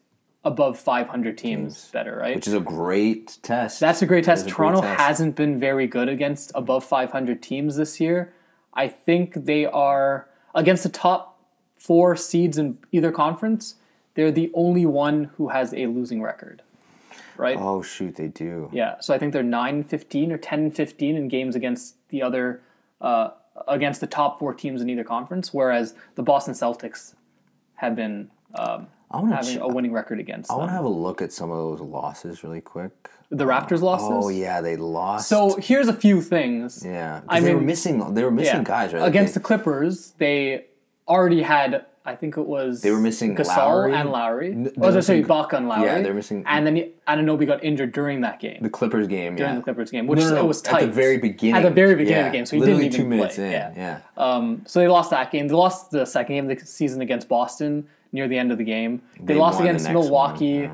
Speaker 2: above 500 teams, better, right?
Speaker 1: Which is a great test.
Speaker 2: That's a great test.
Speaker 1: a great
Speaker 2: Toronto
Speaker 1: test.
Speaker 2: hasn't been very good against above 500 teams this year. I think they are against the top four seeds in either conference. They're the only one who has a losing record, right?
Speaker 1: Oh shoot, they do.
Speaker 2: Yeah, so I think they're 9 15 or 10 15 in games against the other, uh, against the top four teams in either conference, whereas the Boston Celtics have been um,
Speaker 1: I want to.
Speaker 2: having a winning record against
Speaker 1: I want to have a look at some of those losses really quick.
Speaker 2: The Raptors losses?
Speaker 1: Oh yeah, they lost.
Speaker 2: So here's a few things.
Speaker 1: Yeah,
Speaker 2: I
Speaker 1: they were missing. They were missing guys right
Speaker 2: Against
Speaker 1: They-
Speaker 2: the Clippers, they already had, I think it was. They
Speaker 1: were missing
Speaker 2: Gasol
Speaker 1: Lowry.
Speaker 2: and Lowry.
Speaker 1: N-
Speaker 2: Oh, was sorry,
Speaker 1: missing-
Speaker 2: Ibaka and Lowry.
Speaker 1: Yeah, they're missing-
Speaker 2: And then Anunoby got injured during that game.
Speaker 1: the Clippers game.
Speaker 2: during
Speaker 1: yeah,
Speaker 2: the Clippers game, which
Speaker 1: No, no, no,
Speaker 2: it was tight
Speaker 1: at the very beginning.
Speaker 2: At the very beginning of
Speaker 1: Yeah,
Speaker 2: the game, so he
Speaker 1: literally
Speaker 2: didn't even
Speaker 1: two minutes
Speaker 2: play.
Speaker 1: in.
Speaker 2: Yeah.
Speaker 1: Yeah.
Speaker 2: Um, so they lost that game. They lost the second game of the season against Boston near the end of the game. They,
Speaker 1: They
Speaker 2: lost
Speaker 1: won the
Speaker 2: against Milwaukee,
Speaker 1: yeah.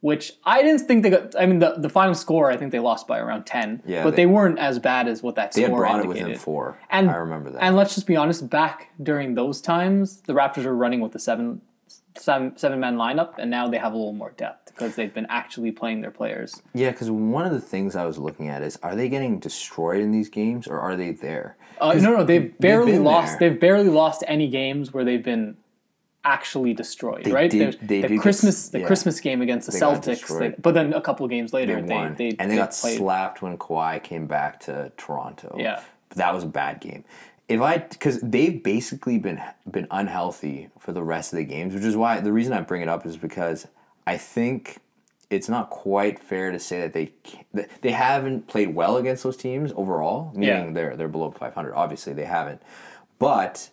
Speaker 2: which I didn't think they got. I mean, the, the final score, I think they lost by around ten.
Speaker 1: Yeah,
Speaker 2: but
Speaker 1: they-
Speaker 2: they, weren't as bad as what that
Speaker 1: They
Speaker 2: score
Speaker 1: had brought it
Speaker 2: indicated.
Speaker 1: within four.
Speaker 2: And
Speaker 1: I remember that.
Speaker 2: And let's just be honest, back during those times, the Raptors were running with the seven seven seven man lineup, and now they have a little more depth because they've been actually playing their players.
Speaker 1: yeah, because one of the things I was looking at is: are they getting destroyed in these games, or are they there?
Speaker 2: Uh, no, no, they've barely
Speaker 1: been
Speaker 2: lost.
Speaker 1: there.
Speaker 2: They've barely lost any games where they've been actually destroyed. right?
Speaker 1: did- they
Speaker 2: the
Speaker 1: did
Speaker 2: Christmas, the
Speaker 1: yeah.
Speaker 2: Christmas game against the
Speaker 1: They
Speaker 2: Celtics, they, but then a couple of games later,
Speaker 1: They
Speaker 2: they,
Speaker 1: won,
Speaker 2: they,
Speaker 1: and they, got
Speaker 2: played.
Speaker 1: slapped when Kawhi came back to Toronto.
Speaker 2: Yeah.
Speaker 1: that was a bad game. If I because they've basically been been unhealthy for the rest of the games, which is why the reason I bring it up is because I think it's not quite fair to say that they they haven't played well against those teams overall. Meaning
Speaker 2: Yeah.
Speaker 1: they're they're below 500. Obviously they haven't, but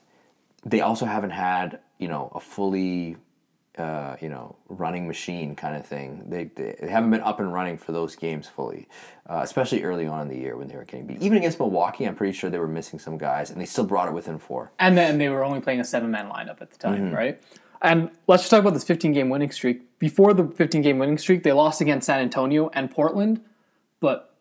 Speaker 1: they also haven't had you know a fully uh, you know running machine kind of thing. They, they haven't been up and running for those games fully, uh, especially early on in the year when they were getting beat. Even against Milwaukee, I'm pretty sure they were missing some guys, and they still brought it within four.
Speaker 2: and then they were only playing a seven man lineup at the time,
Speaker 1: Mm-hmm.
Speaker 2: right? And let's just talk about this 15 game winning streak. Before the 15 game winning streak, they lost against San Antonio and Portland, but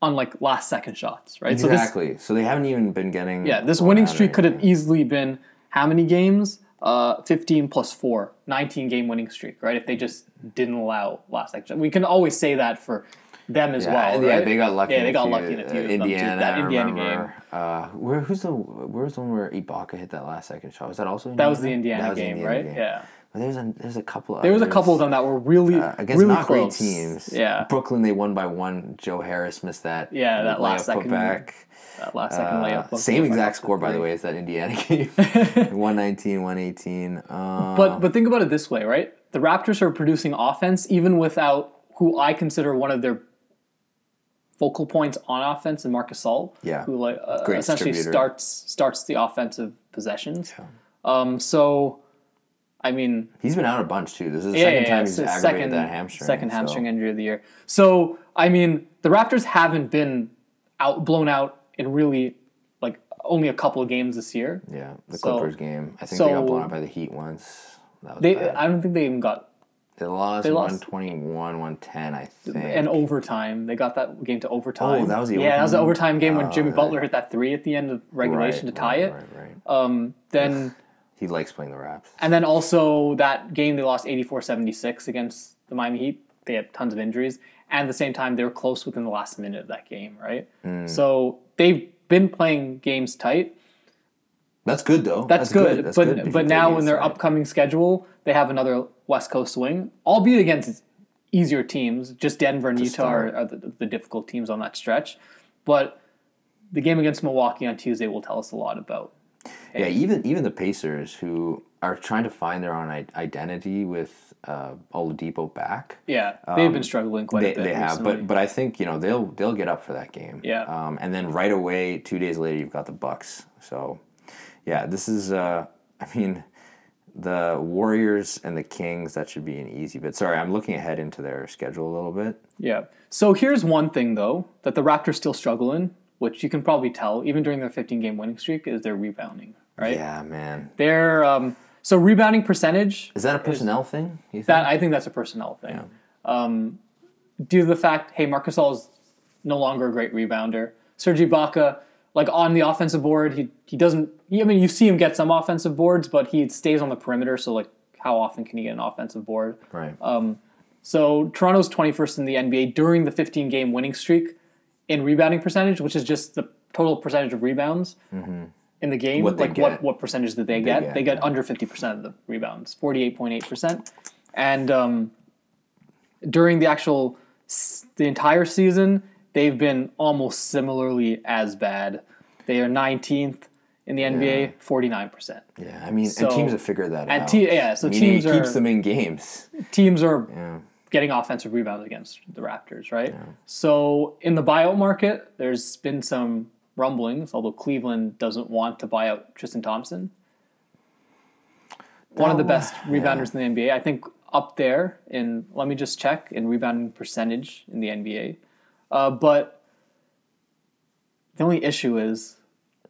Speaker 2: on like last second shots, right? So this
Speaker 1: Exactly. So, they haven't even been getting.
Speaker 2: Yeah, this winning streak could have easily been how many games? Uh, 15 plus 4, 19 game winning streak, right? If they just didn't allow last section. We can always say that for them as
Speaker 1: Yeah,
Speaker 2: well.
Speaker 1: yeah, they got lucky.
Speaker 2: Yeah, they got
Speaker 1: few,
Speaker 2: lucky in a few.
Speaker 1: uh,
Speaker 2: of them, too.
Speaker 1: Indiana,
Speaker 2: that Indiana game.
Speaker 1: Uh, where who's the where's the one where Ibaka hit that last second shot? Was that also
Speaker 2: That was the
Speaker 1: Indiana?
Speaker 2: Indiana
Speaker 1: That was the
Speaker 2: game,
Speaker 1: Indiana
Speaker 2: right?
Speaker 1: game.
Speaker 2: Yeah.
Speaker 1: There's a there's a couple.
Speaker 2: Of there was a couple of them that were really,
Speaker 1: Uh, against
Speaker 2: really
Speaker 1: not
Speaker 2: close.
Speaker 1: great teams.
Speaker 2: Yeah.
Speaker 1: Brooklyn they won by one. Joe Harris missed that.
Speaker 2: Yeah, that last second
Speaker 1: back.
Speaker 2: That last second
Speaker 1: Uh,
Speaker 2: layup.
Speaker 1: same exact score by the way as that Indiana game. 119, 118. Uh,
Speaker 2: But but think about it this way, right? The Raptors are producing offense even without who I consider one of their focal points on offense and Marc Gasol,
Speaker 1: Yeah.
Speaker 2: who like uh, essentially starts starts the offensive possessions. Um, so, I mean,
Speaker 1: he's been out a bunch too. This is the
Speaker 2: yeah,
Speaker 1: second
Speaker 2: yeah,
Speaker 1: time he's aggravated
Speaker 2: second
Speaker 1: that hamstring.
Speaker 2: second
Speaker 1: so-
Speaker 2: hamstring injury of the year. So, I mean, the Raptors haven't been out blown out in really like only a couple of games this year.
Speaker 1: Yeah, the
Speaker 2: So-
Speaker 1: Clippers game. I think they got blown out by the Heat once. That was
Speaker 2: They,
Speaker 1: bad.
Speaker 2: I don't think they even got
Speaker 1: They lost,
Speaker 2: they lost-
Speaker 1: 121, 110, I think.
Speaker 2: an overtime. They got that game to overtime.
Speaker 1: Oh, that was the overtime.
Speaker 2: yeah, that was the
Speaker 1: overtime?
Speaker 2: game when
Speaker 1: Oh,
Speaker 2: Jimmy
Speaker 1: right.
Speaker 2: Butler hit that three at the end of regulation
Speaker 1: Right,
Speaker 2: to tie
Speaker 1: right,
Speaker 2: it.
Speaker 1: Right, right.
Speaker 2: Um, then
Speaker 1: He likes playing the Raps.
Speaker 2: and then also that game they lost 84-76 against the Miami Heat. They had tons of injuries, and at the same time they were close within the last minute of that game, right?
Speaker 1: Mm.
Speaker 2: So they've been playing games tight.
Speaker 1: That's good though.
Speaker 2: That's, good,
Speaker 1: That's
Speaker 2: but
Speaker 1: good
Speaker 2: but now in their
Speaker 1: the-
Speaker 2: upcoming schedule, they have another West Coast swing, albeit against easier teams. Just Denver and Utah are, are the, the difficult teams on that stretch. But the game against Milwaukee on Tuesday will tell us a lot about.
Speaker 1: Yeah, even even the Pacers who are trying to find their own identity with uh, Oladipo back.
Speaker 2: Yeah, they've been struggling quite
Speaker 1: They,
Speaker 2: a bit.
Speaker 1: they have,
Speaker 2: recently.
Speaker 1: but but I think you know they'll they'll get up for that game.
Speaker 2: Yeah.
Speaker 1: Um, and then right away, two days later, you've got the Bucks. So, yeah, this is. Uh, I mean, the Warriors and the Kings. That should be an easy bit. Sorry, I'm looking ahead into their schedule a little bit.
Speaker 2: Yeah. So here's one thing though that the Raptors still struggle in, which you can probably tell even during their 15 game winning streak, is their rebounding. Right.
Speaker 1: Yeah, man.
Speaker 2: Their um, so rebounding percentage.
Speaker 1: Is that a personnel thing? You think?
Speaker 2: That I think that's a personnel thing. Um, due to the fact, hey, Marc Gasol is no longer a great rebounder. Serge Ibaka, like on the offensive board, he he doesn't. He, I mean, you see him get some offensive boards, but he stays on the perimeter. So like, how often can he get an offensive board?
Speaker 1: right.
Speaker 2: So Toronto's 21st in the NBA during the 15 game winning streak in rebounding percentage, which is just the total percentage of rebounds in the game.
Speaker 1: What
Speaker 2: like what what percentage did they get?
Speaker 1: get,
Speaker 2: they get
Speaker 1: yeah.
Speaker 2: under 50% of the rebounds, 48.8%. And um, during the actual the entire season, they've been almost similarly as bad. They are 19th in the NBA, 49%.
Speaker 1: yeah, I mean,
Speaker 2: so-
Speaker 1: and teams have figured that
Speaker 2: and
Speaker 1: out.
Speaker 2: te- yeah, so
Speaker 1: Meaning
Speaker 2: teams
Speaker 1: it keeps
Speaker 2: are-
Speaker 1: them in games.
Speaker 2: Teams are
Speaker 1: Yeah.
Speaker 2: Getting offensive rebounds against the Raptors, right? So in the buyout market, there's been some rumblings, although Cleveland doesn't want to buy out Tristan Thompson. One of the best rebounders in the NBA. I think up there in, let me just check, in rebounding percentage in the NBA. Uh, but the only issue is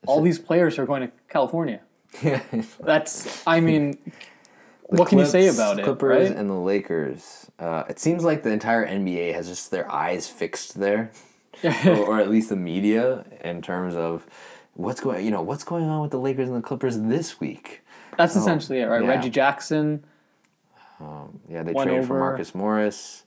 Speaker 2: all these players are going to California. That's, I mean, what can you say about it,
Speaker 1: Clippers
Speaker 2: right?
Speaker 1: and the Lakers. Uh, it seems like the entire NBA has just their eyes fixed there, or, or at least the media in terms of what's going. You know what's going on with the Lakers and the Clippers this week.
Speaker 2: That's essentially it, right?
Speaker 1: Oh, yeah.
Speaker 2: Reggie Jackson.
Speaker 1: Yeah, they traded for Marcus Morris.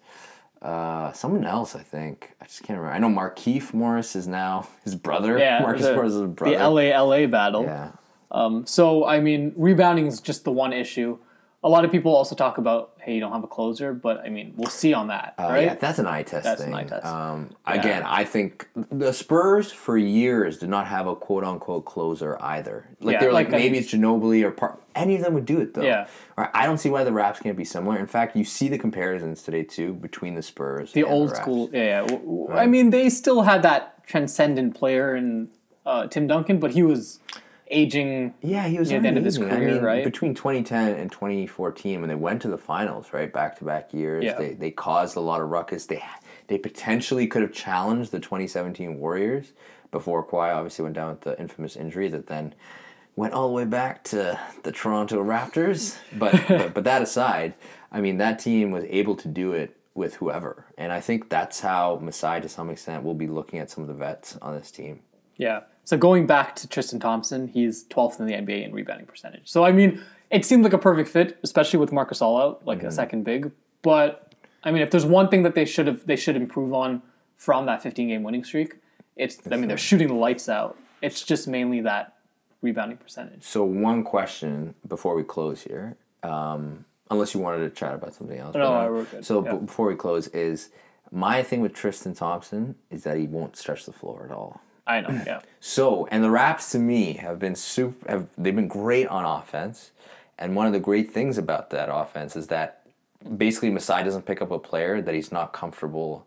Speaker 1: Uh, someone else, I think. I just can't remember. I know Markieff Morris is now his brother.
Speaker 2: Yeah,
Speaker 1: Marcus
Speaker 2: the,
Speaker 1: Morris is his brother.
Speaker 2: the LA LA battle.
Speaker 1: Yeah.
Speaker 2: Um, so I mean, rebounding is just the one issue. A lot of people also talk about, hey, you don't have a closer, but I mean, we'll see on that,
Speaker 1: Uh,
Speaker 2: right?
Speaker 1: Yeah, that's an eye test
Speaker 2: That's an
Speaker 1: thing.
Speaker 2: eye test.
Speaker 1: Um, Again, I think the Spurs for years did not have a quote unquote closer either. Like
Speaker 2: Yeah,
Speaker 1: they're like,
Speaker 2: like,
Speaker 1: maybe it's Ginobili or part. Any of them would do it though.
Speaker 2: Yeah.
Speaker 1: Or I don't see why the Raps can't be similar. In fact, you see the comparisons today too between the Spurs.
Speaker 2: the old
Speaker 1: Raps.
Speaker 2: school, yeah. yeah. W- I mean, they still had that transcendent player in uh, Tim Duncan, but he was aging.
Speaker 1: Yeah, he was
Speaker 2: near the end of his
Speaker 1: amazing. I
Speaker 2: career,
Speaker 1: mean,
Speaker 2: right?
Speaker 1: between 2010 and 2014, when they went to the finals, right, back to back years,
Speaker 2: Yeah.
Speaker 1: they they caused a lot of ruckus. They they potentially could have challenged the 2017 Warriors before Kawhi obviously went down with the infamous injury that then went all the way back to the Toronto Raptors. But but, but that aside, I mean that team was able to do it with whoever, and I think that's how Masai to some extent will be looking at some of the vets on this team.
Speaker 2: Yeah. So going back to Tristan Thompson, he's 12th in the NBA in rebounding percentage. So I mean, it seemed like a perfect fit, especially with Marc Gasol out, like
Speaker 1: Mm-hmm.
Speaker 2: a second big. But I mean, if there's one thing that they should have they should improve on from that 15 game winning streak, it's I mean they're shooting the lights out. It's just mainly that rebounding percentage.
Speaker 1: So one question before we close here, um, unless you wanted to chat about something else.
Speaker 2: No,
Speaker 1: uh,
Speaker 2: we're good.
Speaker 1: So
Speaker 2: Yeah.
Speaker 1: b- before we close, is my thing with Tristan Thompson is that he won't stretch the floor at all.
Speaker 2: I know, yeah.
Speaker 1: So and the Raps to me have been super. Have they've been great on offense, and one of the great things about that offense is that basically Masai doesn't pick up a player that he's not comfortable.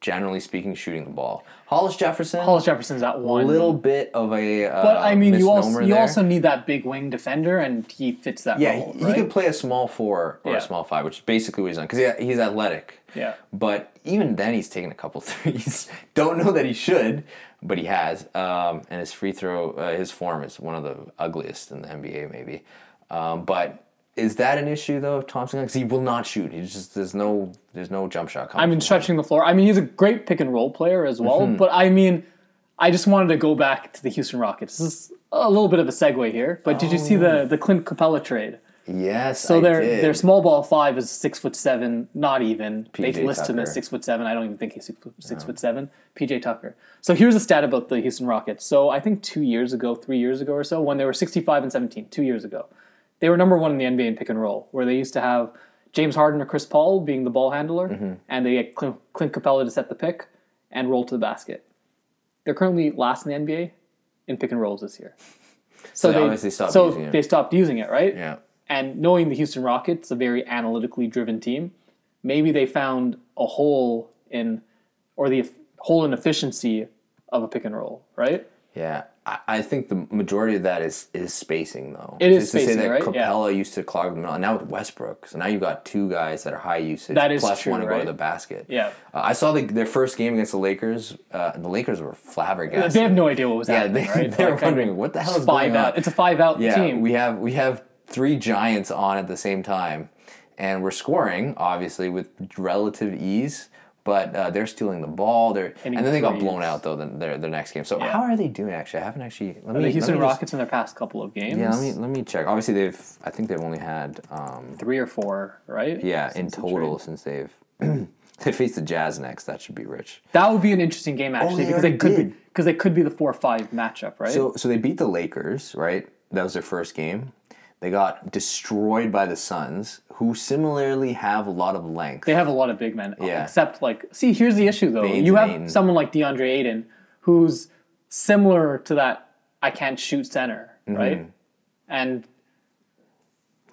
Speaker 1: Generally speaking, shooting the ball. Hollis Jefferson,
Speaker 2: Hollis Jefferson's that
Speaker 1: a
Speaker 2: one.
Speaker 1: little bit of a. Uh,
Speaker 2: but I mean, you also you
Speaker 1: there.
Speaker 2: also need that big wing defender, and he fits that
Speaker 1: Yeah,
Speaker 2: role.
Speaker 1: he,
Speaker 2: right?
Speaker 1: he could play a small four or
Speaker 2: Yeah.
Speaker 1: a small five, which is basically what he's done because he, he's athletic.
Speaker 2: Yeah.
Speaker 1: But even then, he's taken a couple threes. Don't know that he should, but he has. Um, and his free throw, uh, his form is one of the ugliest in the NBA, maybe. Um, but is that an issue though, of Thompson? Because he will not shoot. He just there's no there's no jump shot. Coming
Speaker 2: I mean, stretching the floor. I mean, he's a great pick and roll player as well.
Speaker 1: Mm-hmm.
Speaker 2: But I mean, I just wanted to go back to the Houston Rockets. This is a little bit of a segue here. But did you see the the Clint Capela trade?
Speaker 1: Yes,
Speaker 2: So
Speaker 1: I
Speaker 2: their
Speaker 1: did.
Speaker 2: their small ball five is six foot seven, not even. they
Speaker 1: PJ
Speaker 2: list him as six foot seven. I don't even think he's six, foot- six foot seven. PJ Tucker. So here's a stat about the Houston Rockets. So I think two years ago, three years ago or so, when they were sixty five and seventeen, two years ago, they were number one in the NBA in pick and roll, where they used to have James Harden or Chris Paul being the ball handler,
Speaker 1: Mm-hmm.
Speaker 2: and they get Clint, Clint Capela to set the pick and roll to the basket. they're currently last in the NBA in pick and rolls this year. So
Speaker 1: they obviously stopped
Speaker 2: so
Speaker 1: using it.
Speaker 2: they stopped using it, right?
Speaker 1: Yeah.
Speaker 2: And knowing the Houston Rockets, a very analytically driven team, maybe they found a hole in, or the hole in efficiency of a pick and roll, right?
Speaker 1: Yeah, I, I think the majority of that is is spacing though.
Speaker 2: It is
Speaker 1: Just to say that
Speaker 2: right? Yeah.
Speaker 1: Capela used to clog them out. Now with Westbrook, so now you've got two guys that are high usage.
Speaker 2: That is
Speaker 1: plus
Speaker 2: true,
Speaker 1: want to go to the basket.
Speaker 2: Yeah.
Speaker 1: Uh, I saw the, their first game against the Lakers. Uh, the Lakers were flabbergasted.
Speaker 2: They have no idea what was
Speaker 1: yeah,
Speaker 2: happening,
Speaker 1: they,
Speaker 2: right?
Speaker 1: they were
Speaker 2: Like,
Speaker 1: wondering what the hell is
Speaker 2: five
Speaker 1: going
Speaker 2: out.
Speaker 1: on.
Speaker 2: It's a five out
Speaker 1: yeah,
Speaker 2: team.
Speaker 1: we have we have three giants on at the same time, and we're scoring obviously with relative ease. But uh, they're stealing the ball. They're and,
Speaker 2: Hitting
Speaker 1: then they got blown out though. The, their their next game. So
Speaker 2: Yeah.
Speaker 1: how are they doing? Actually, I haven't actually. Let me,
Speaker 2: the Houston
Speaker 1: let me just-
Speaker 2: Rockets in their past couple of games.
Speaker 1: yeah, let me let me check. Obviously, they've. I think they've only had. Um,
Speaker 2: three or four, right?
Speaker 1: yeah, in
Speaker 2: Since the
Speaker 1: total
Speaker 2: trade.
Speaker 1: since they've. they face the Jazz next. That should be rich.
Speaker 2: That would be an interesting game actually
Speaker 1: Oh,
Speaker 2: because they could be because they could be the four five matchup, right?
Speaker 1: So so they beat the Lakers, right? That was their first game. They got destroyed by the Suns, who similarly have a lot of length.
Speaker 2: they have a lot of big men.
Speaker 1: Yeah.
Speaker 2: Except like, see, here's the issue though. You have someone like DeAndre Ayton, who's similar to that I can't shoot center,
Speaker 1: Mm-hmm.
Speaker 2: right? And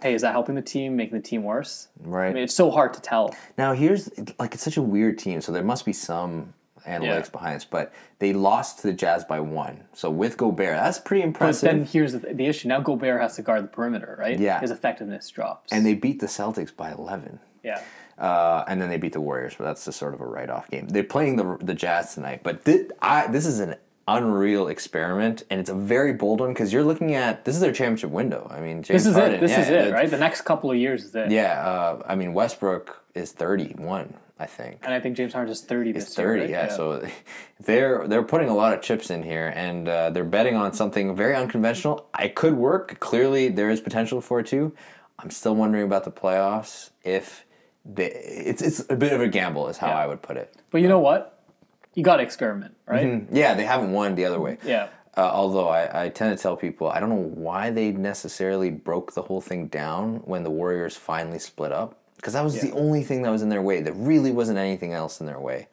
Speaker 2: hey, is that helping the team, making the team worse?
Speaker 1: Right.
Speaker 2: I mean, it's so hard to tell.
Speaker 1: Now here's like it's such a weird team, so there must be some analytics
Speaker 2: Yeah.
Speaker 1: behind this. But they lost to the Jazz by one. So with Gobert, that's pretty impressive.
Speaker 2: But then here's the, the issue. Now Gobert has to guard the perimeter, right?
Speaker 1: Yeah.
Speaker 2: His effectiveness drops.
Speaker 1: and they beat the Celtics by eleven.
Speaker 2: yeah.
Speaker 1: Uh, and then they beat the Warriors, but that's just sort of a write-off game. They're playing the the Jazz tonight, but thi- I, this is an unreal experiment, and it's a very bold one because you're looking at this is their championship window. I mean, James
Speaker 2: This is
Speaker 1: Harden,
Speaker 2: it. This
Speaker 1: yeah,
Speaker 2: is it, right? The next couple of years is it.
Speaker 1: Yeah, uh, I mean Westbrook is 31, I think.
Speaker 2: And I think James Harden is 30 this
Speaker 1: It's
Speaker 2: year.
Speaker 1: 30,
Speaker 2: right?
Speaker 1: yeah, So they're they're putting a lot of chips in here, and uh, they're betting on something very unconventional. It could work. Clearly, there is potential for it too. I'm still wondering about the playoffs. If they, it's it's a bit of a gamble, is how
Speaker 2: Yeah.
Speaker 1: I would put it.
Speaker 2: But you know what? You got to experiment, right?
Speaker 1: Mm-hmm. Yeah, they haven't won the other way.
Speaker 2: Yeah.
Speaker 1: Uh, although I, I tend to tell people I don't know why they necessarily broke the whole thing down when the Warriors finally split up because that was the only thing that was in their way. There really wasn't anything else in their way.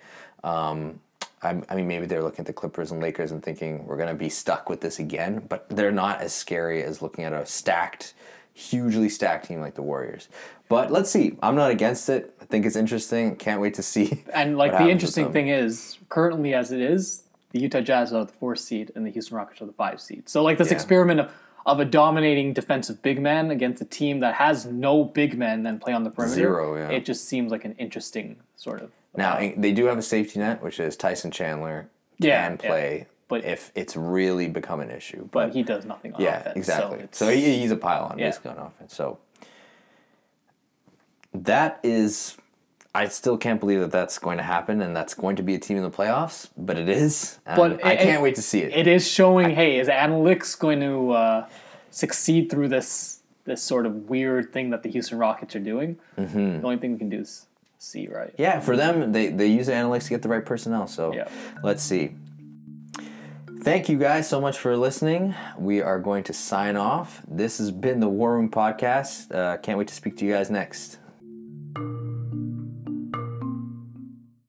Speaker 1: Um, I, I mean, maybe they're looking at the Clippers and Lakers and thinking we're going to be stuck with this again, but they're not as scary as looking at a stacked, hugely stacked team like the Warriors. But let's see. I'm not against it. I think it's interesting. Can't wait to see.
Speaker 2: And like the interesting thing is, currently as it is, the Utah Jazz are the fourth seed and the Houston Rockets are the five seed. So like this
Speaker 1: Yeah.
Speaker 2: experiment of, of a dominating defensive big man against a team that has no big men and play on the perimeter.
Speaker 1: Zero, yeah.
Speaker 2: It just seems like an interesting sort of.
Speaker 1: Now uh, they do have a safety net, which is Tyson Chandler
Speaker 2: Yeah,
Speaker 1: can
Speaker 2: yeah.
Speaker 1: play,
Speaker 2: But-
Speaker 1: if it's really become an issue.
Speaker 2: But
Speaker 1: But,
Speaker 2: he does nothing on
Speaker 1: yeah,
Speaker 2: offense.
Speaker 1: exactly.
Speaker 2: So,
Speaker 1: So, he, he's a pylon
Speaker 2: Yeah.
Speaker 1: basically on offense. So that is, I still can't believe that that's going to happen and that's going to be a team in the playoffs. But it is.
Speaker 2: But
Speaker 1: I
Speaker 2: it-
Speaker 1: can't
Speaker 2: it-
Speaker 1: wait to see it.
Speaker 2: it is showing. hey, is analytics going to uh, succeed through this this sort of weird thing that the Houston Rockets are doing? Mm-hmm. The only thing we can do is see, right?
Speaker 1: yeah, for them, they they use analytics to get the right personnel. So
Speaker 2: Yeah.
Speaker 1: let's see. Thank you guys so much for listening. We are going to sign off. This has been the War Room Podcast. Uh, can't wait to speak to you guys next.